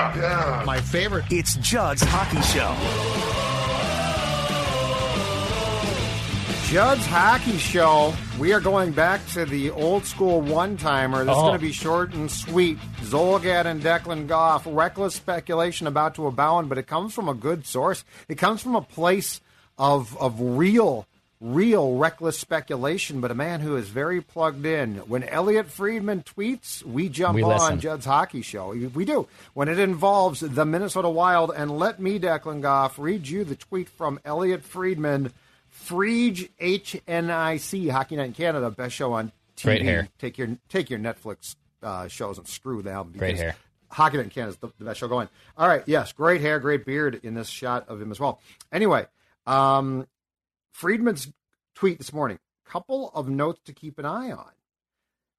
Hockey, yeah, yeah. My favorite. It's Judd's Hockey Show. Judd's Hockey Show. We are going back to the old school one timer. This is Oh. going to be short and sweet. Zulgad and Declan Goff. Reckless speculation about to abound, but it comes from a good source. It comes from a place of of real, real reckless speculation, but a man who is very plugged in. When Elliot Friedman tweets, we jump We on listen. Judd's Hockey Show. We do. When it involves the Minnesota Wild, and let me, Declan Goff, read you the tweet from Elliot Friedman. Freege H N I C Hockey Night in Canada, best show on TV. Great hair. Take your take your Netflix uh, shows and screw them. Great hair. Hockey Night in Canada is the, the best show going. All right, yes, great hair, great beard in this shot of him as well. Anyway, um, Friedman's tweet this morning. Couple of notes to keep an eye on.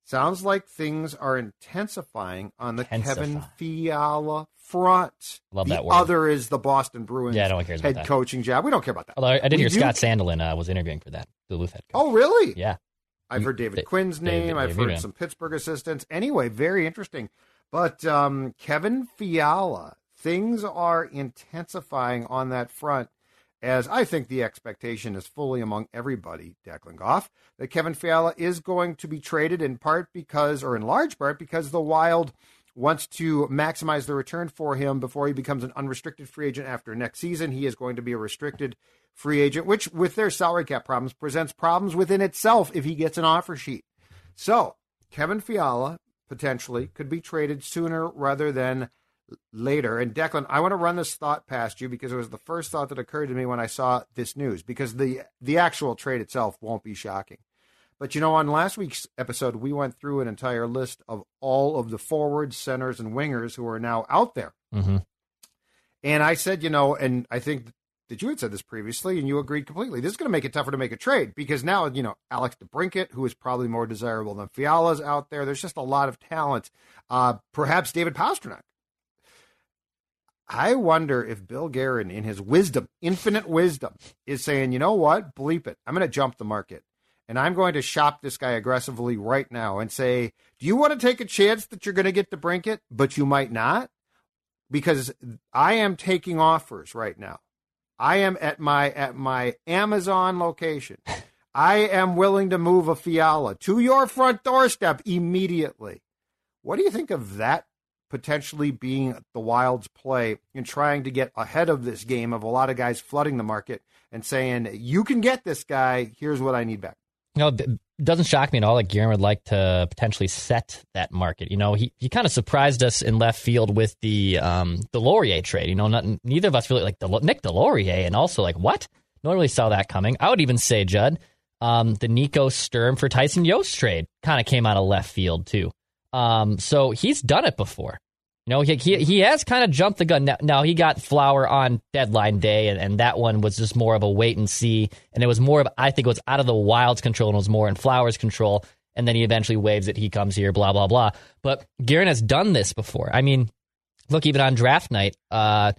Sounds like things are intensifying on the Kevin Fiala front. Love the that word. other is the Boston Bruins Yeah, no one cares about head that. coaching job. We don't care about that. Although I I did We hear do- Scott Sandelin uh, was interviewing for that, Duluth head coach. Oh, really? Yeah. I've heard David Dave- Quinn's name. I've Dave heard some Pittsburgh assistants. Anyway, very interesting. But um, Kevin Fiala, things are intensifying on that front. As I think the expectation is fully among everybody, Declan Goff, that Kevin Fiala is going to be traded in part because, or in large part, because the Wild wants to maximize the return for him before he becomes an unrestricted free agent after next season. He is going to be a restricted free agent, which, with their salary cap problems, presents problems within itself if he gets an offer sheet. So, Kevin Fiala potentially could be traded sooner rather than later. And Declan, I want to run this thought past you because it was the first thought that occurred to me when I saw this news. Because the the actual trade itself won't be shocking, but you know, on last week's episode, we went through an entire list of all of the forwards, centers, and wingers who are now out there. hmm And I said, you know, and I think that you had said this previously, and you agreed completely. This is going to make it tougher to make a trade because now, you know, Alex DeBrincat, who is probably more desirable than Fiala's out there. There's just a lot of talent. Uh, perhaps David Pastrnak. I wonder if Bill Guerin, in his wisdom, infinite wisdom, is saying, you know what, bleep it. I'm going to jump the market. And I'm going to shop this guy aggressively right now and say, do you want to take a chance that you're going to get DeBrincat, but you might not? because I am taking offers right now. I am at my at my Amazon location. I am willing to move a Fiala to your front doorstep immediately. What do you think of that potentially being the Wild's play in trying to get ahead of this game of a lot of guys flooding the market and saying, "You can get this guy. Here's what I need back." You know, it doesn't shock me at all that Guerin would like to potentially set that market. You know, he, he kind of surprised us in left field with the um the Laurier trade. You know, not, neither of us really like the Nick Deslauriers, and also like what? No one really saw that coming. I would even say Judd, um, the Nico Sturm for Tyson Jost trade kind of came out of left field too. Um, so he's done it before. You know, he he, he has kind of jumped the gun. Now, now he got Flower on deadline day, and, and that one was just more of a wait and see. And it was more of I think it was out of the Wild's control and it was more in Flower's control. And then he eventually waves it. He comes here, blah blah blah. But Guerin has done this before. I mean, look, even on draft night, uh,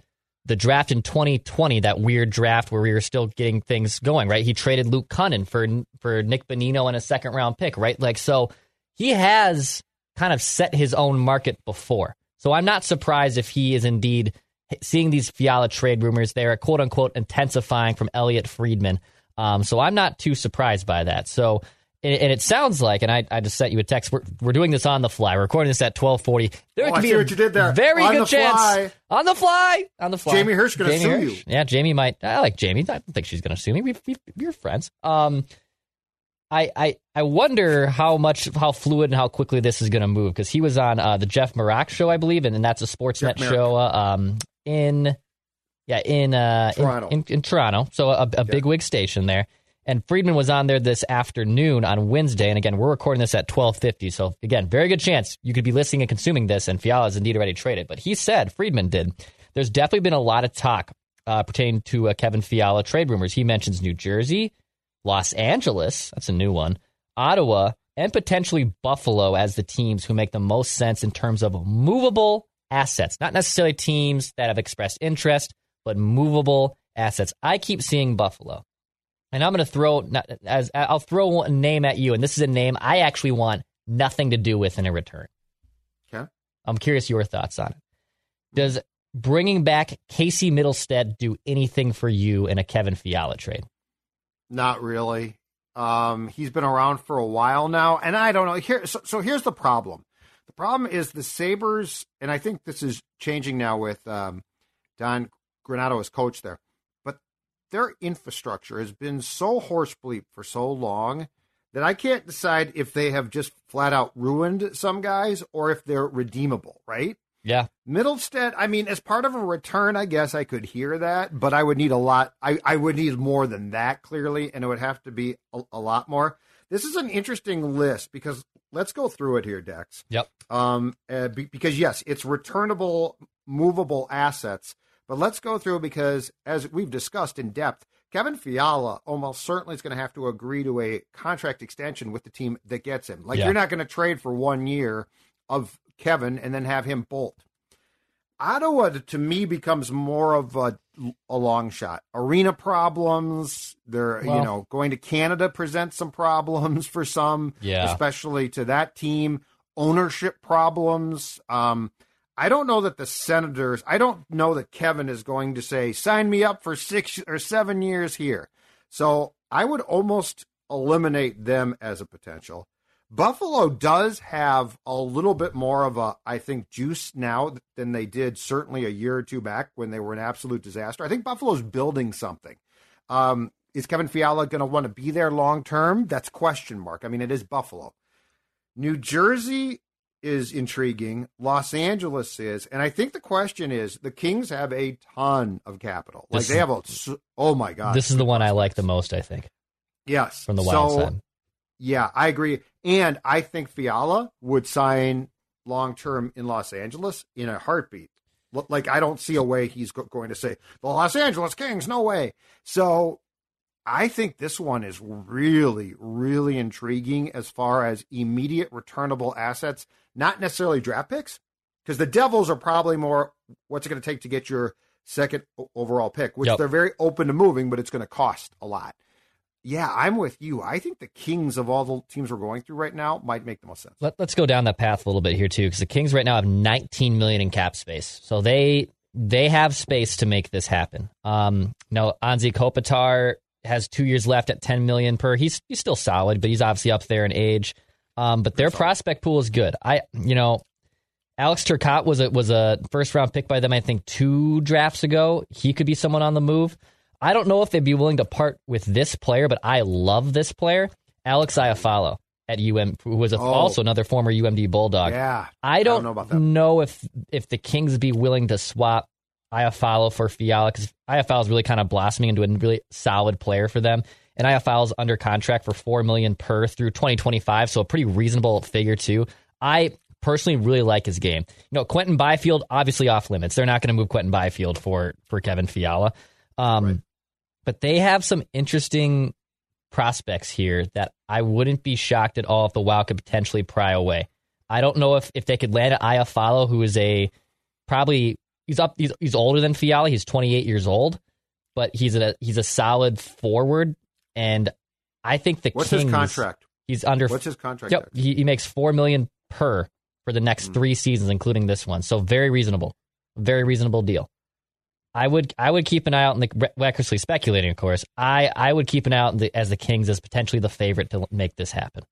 the draft in 2020, that weird draft where we were still getting things going, right? He traded Luke Kunin for for Nick Bonino and a second round pick, right? Like so, he has kind of set his own market before. So I'm not surprised if he is indeed seeing these Fiala trade rumors. They're quote unquote intensifying from Elliot Friedman. Um, so I'm not too surprised by that. So and, and it sounds like, and I, I just sent you a text. We're, we're doing this on the fly. We're recording this at 12:40. There Oh, could I be a what you did there. Very On good the chance fly. on the fly. On the fly. Jamie Hersch gonna Jamie sue Hersch. you. Yeah, Jamie might. I like Jamie. I don't think she's going to sue me. We, we, we're friends. Um, I, I I wonder how much how fluid and how quickly this is going to move because he was on uh, the Jeff Marek show, I believe, and, and that's a Sportsnet show uh, um, in yeah in uh in- Toronto. in, in, Toronto, so a, a big wig station there. And Friedman was on there this afternoon on Wednesday, and again, we're recording this at twelve fifty. So again, very good chance you could be listening and consuming this, and Fiala is indeed already traded. But he said Friedman did. There's definitely been a lot of talk uh, pertaining to uh, Kevin Fiala trade rumors. He mentions New Jersey, Los Angeles, that's a new one, Ottawa, and potentially Buffalo as the teams who make the most sense in terms of movable assets, not necessarily teams that have expressed interest, but movable assets. I keep seeing Buffalo. And I'm going to throw as I'll throw a name at you, and this is a name I actually want nothing to do with in a return. Okay. I'm curious your thoughts on it. Does bringing back Casey Mittelstadt do anything for you in a Kevin Fiala trade? Not really. Um, he's been around for a while now, and I don't know. Here, so, so here's the problem. The problem is the Sabres, and I think this is changing now with um, Don Granato as coach there, but their infrastructure has been so horse bleep for so long that I can't decide if they have just flat out ruined some guys or if they're redeemable, right? Yeah. Mittelstadt, I mean, as part of a return, I guess I could hear that, but I would need a lot. I, I would need more than that, clearly, and it would have to be a, a lot more. This is an interesting list because let's go through it here, Dex. Yep. Um, uh, be, because, yes, it's returnable, movable assets, but let's go through because, as we've discussed in depth, Kevin Fiala almost certainly is going to have to agree to a contract extension with the team that gets him. Like, Yeah. you're not going to trade for one year of Kevin and then have him bolt. Ottawa to me becomes more of a, a long shot. Arena problems. They're you know going to Canada presents some problems for some, Yeah. especially to that team. Ownership problems. Um, I don't know that the Senators. I don't know that Kevin is going to say sign me up for six or seven years here. So I would almost eliminate them as a potential. Buffalo does have a little bit more of a, I think, juice now than they did certainly a year or two back when they were an absolute disaster. I think Buffalo's building something. Um, is Kevin Fiala going to want to be there long term? That's question mark. I mean, it is Buffalo. New Jersey is intriguing. Los Angeles is, and I think the question is: the Kings have a ton of capital. Like This they have a oh my god, This is the one I like the most, I think, yes from the Wild so, side. Yeah, I agree. And I think Fiala would sign long term in Los Angeles in a heartbeat. Like, I don't see a way he's going to say, the Los Angeles Kings, no way. So I think this one is really, really intriguing as far as immediate returnable assets, not necessarily draft picks, because the Devils are probably more what's it going to take to get your second overall pick, which Yep. they're very open to moving, but it's going to cost a lot. Yeah, I'm with you. I think the Kings of all the teams we're going through right now might make the most sense. Let, us go down that path a little bit here too, because the Kings right now have 19 million in cap space, so they they have space to make this happen. Um, now Anze Kopitar has two years left at 10 million per. He's he's still solid, but he's obviously up there in age. Um, but their prospect pool is good. I you know. Alex Turcotte was a was a first round pick by them, I think, two drafts ago. He could be someone on the move. I don't know if they'd be willing to part with this player, but I love this player, Alex Iafallo at UM, who was a, Oh. also another former UMD Bulldog. Yeah, I don't, know about that. know if if the Kings be willing to swap Iafallo for Fiala because Iafallo is really kind of blossoming into a really solid player for them. And Iafallo's under contract for four million per through 2025, so a pretty reasonable figure too. I personally really like his game. You know, Quinton Byfield obviously off limits. They're not going to move Quinton Byfield for for Kevin Fiala. Um, But they have some interesting prospects here that I wouldn't be shocked at all if the Wild could potentially pry away. I don't know if, if they could land an Iafallo, who is a probably he's up he's, he's older than Fiala. He's 28 years old, but he's a he's a solid forward, and I think the What's Kings. his contract? He's under. What's his contract? Yep, he, he makes four million per for the next Hmm. three seasons, including this one. So very reasonable, very reasonable deal. I would I would keep an eye out, in the recklessly speculating, of course. I I would keep an eye out the, as the Kings as potentially the favorite to make this happen.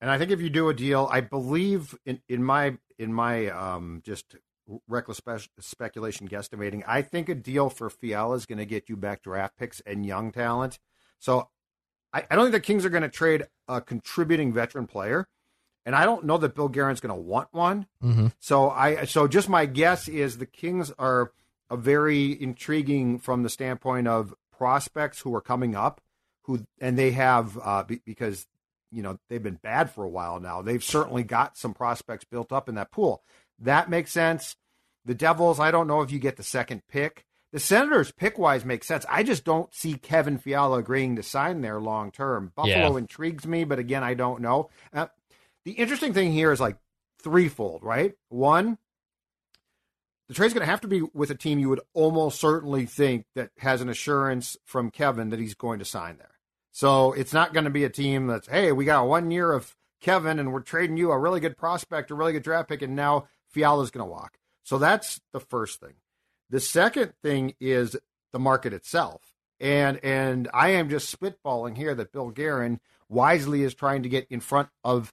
And I think if you do a deal, I believe in, in my in my um, just reckless spe- speculation guesstimating, I think a deal for Fiala is going to get you back draft picks and young talent. So I, I don't think the Kings are going to trade a contributing veteran player, and I don't know that Bill Guerin's going to want one. Mm-hmm. So I so just my guess is the Kings are a very intriguing from the standpoint of prospects who are coming up who and they have uh, be, because you know they've been bad for a while now. They've certainly got some prospects built up in that pool. That makes sense. The Devils, I don't know if you get the second pick. The Senators pick wise makes sense. I just don't see Kevin Fiala agreeing to sign there long term. Buffalo Yeah. intrigues me, but again, I don't know. Uh, the interesting thing here is like threefold, right? One, the trade's going to have to be with a team you would almost certainly think that has an assurance from Kevin that he's going to sign there. So it's not going to be a team that's, hey, we got one year of Kevin and we're trading you a really good prospect, a really good draft pick, and now Fiala's going to walk. So that's the first thing. The second thing is the market itself. And and I am just spitballing here that Bill Guerin wisely is trying to get in front of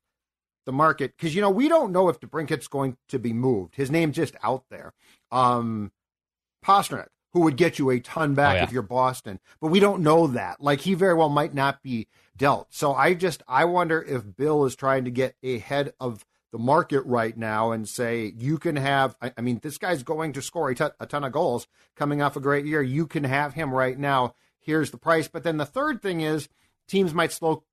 the market because you know we don't know if DeBrincat's going to be moved. His name's just out there. Um, Pastrnak, who would get you a ton back Oh, yeah. if you're Boston, but we don't know that. Like he very well might not be dealt. So I just I wonder if Bill is trying to get ahead of the market right now and say you can have. I, I mean, this guy's going to score a ton, a ton of goals coming off a great year. You can have him right now. Here's the price. But then the third thing is teams might slow,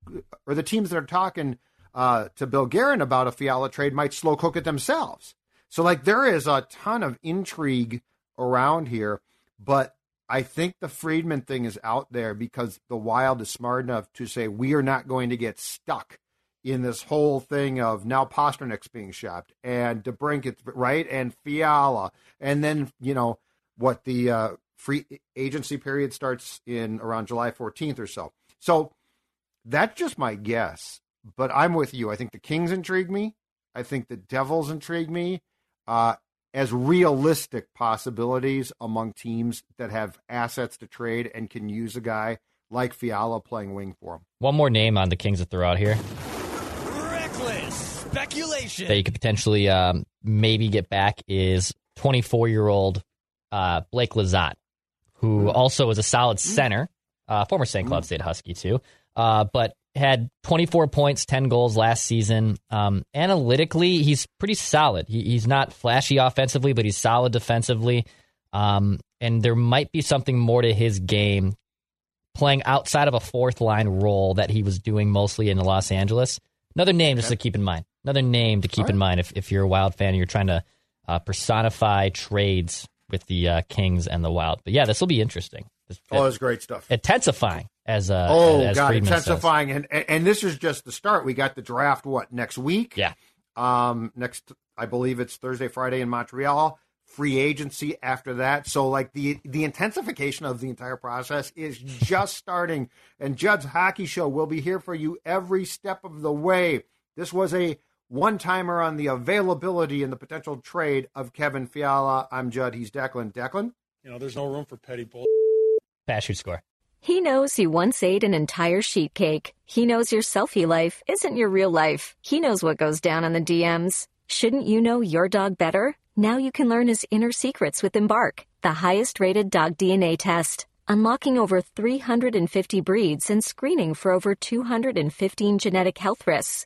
or the teams that are talking uh, to Bill Guerin about a Fiala trade might slow cook it themselves. So like there is a ton of intrigue around here, but I think the Friedman thing is out there because the Wild is smart enough to say we are not going to get stuck in this whole thing of now Pastrnak's being shopped and DeBrincat, right, and Fiala, and then you know what the uh, free agency period starts in around July 14th or so. So that's just my guess, but I'm with you. I think the Kings intrigue me. I think the Devils intrigue me uh, as realistic possibilities among teams that have assets to trade and can use a guy like Fiala playing wing for them. One more name on the Kings to throw out here Reckless speculation. that you could potentially um, maybe get back is 24 year old uh, Blake Lizotte, who also is a solid center, uh, former St. Cloud State Husky too, uh, but had 24 points, 10 goals last season. Um, analytically, he's pretty solid. He, he's not flashy offensively, but he's solid defensively. Um, and there might be something more to his game playing outside of a fourth line role that he was doing mostly in Los Angeles. Another name just to keep in mind. Another name to keep All in mind if, if you're a Wild fan and you're trying to uh, personify trades with the uh, Kings and the Wild. But yeah, this will be interesting. It's Oh, that's great stuff. intensifying as uh, Oh as God, Friedman intensifying, and, and and this is just the start. We got the draft what next week? Yeah. Um, next I believe it's Thursday, Friday in Montreal. Free agency after that. So like the the intensification of the entire process is just starting. And Judd's Hockey Show will be here for you every step of the way. This was a one timer on the availability and the potential trade of Kevin Fiala. I'm Judd. He's Declan. Declan. You know, there's no room for petty bull. Pass shoot score. He knows you once ate an entire sheet cake. He knows your selfie life isn't your real life. He knows what goes down on the DMs. Shouldn't you know your dog better? Now you can learn his inner secrets with Embark, the highest rated dog DNA test. Unlocking over 350 breeds and screening for over 215 genetic health risks.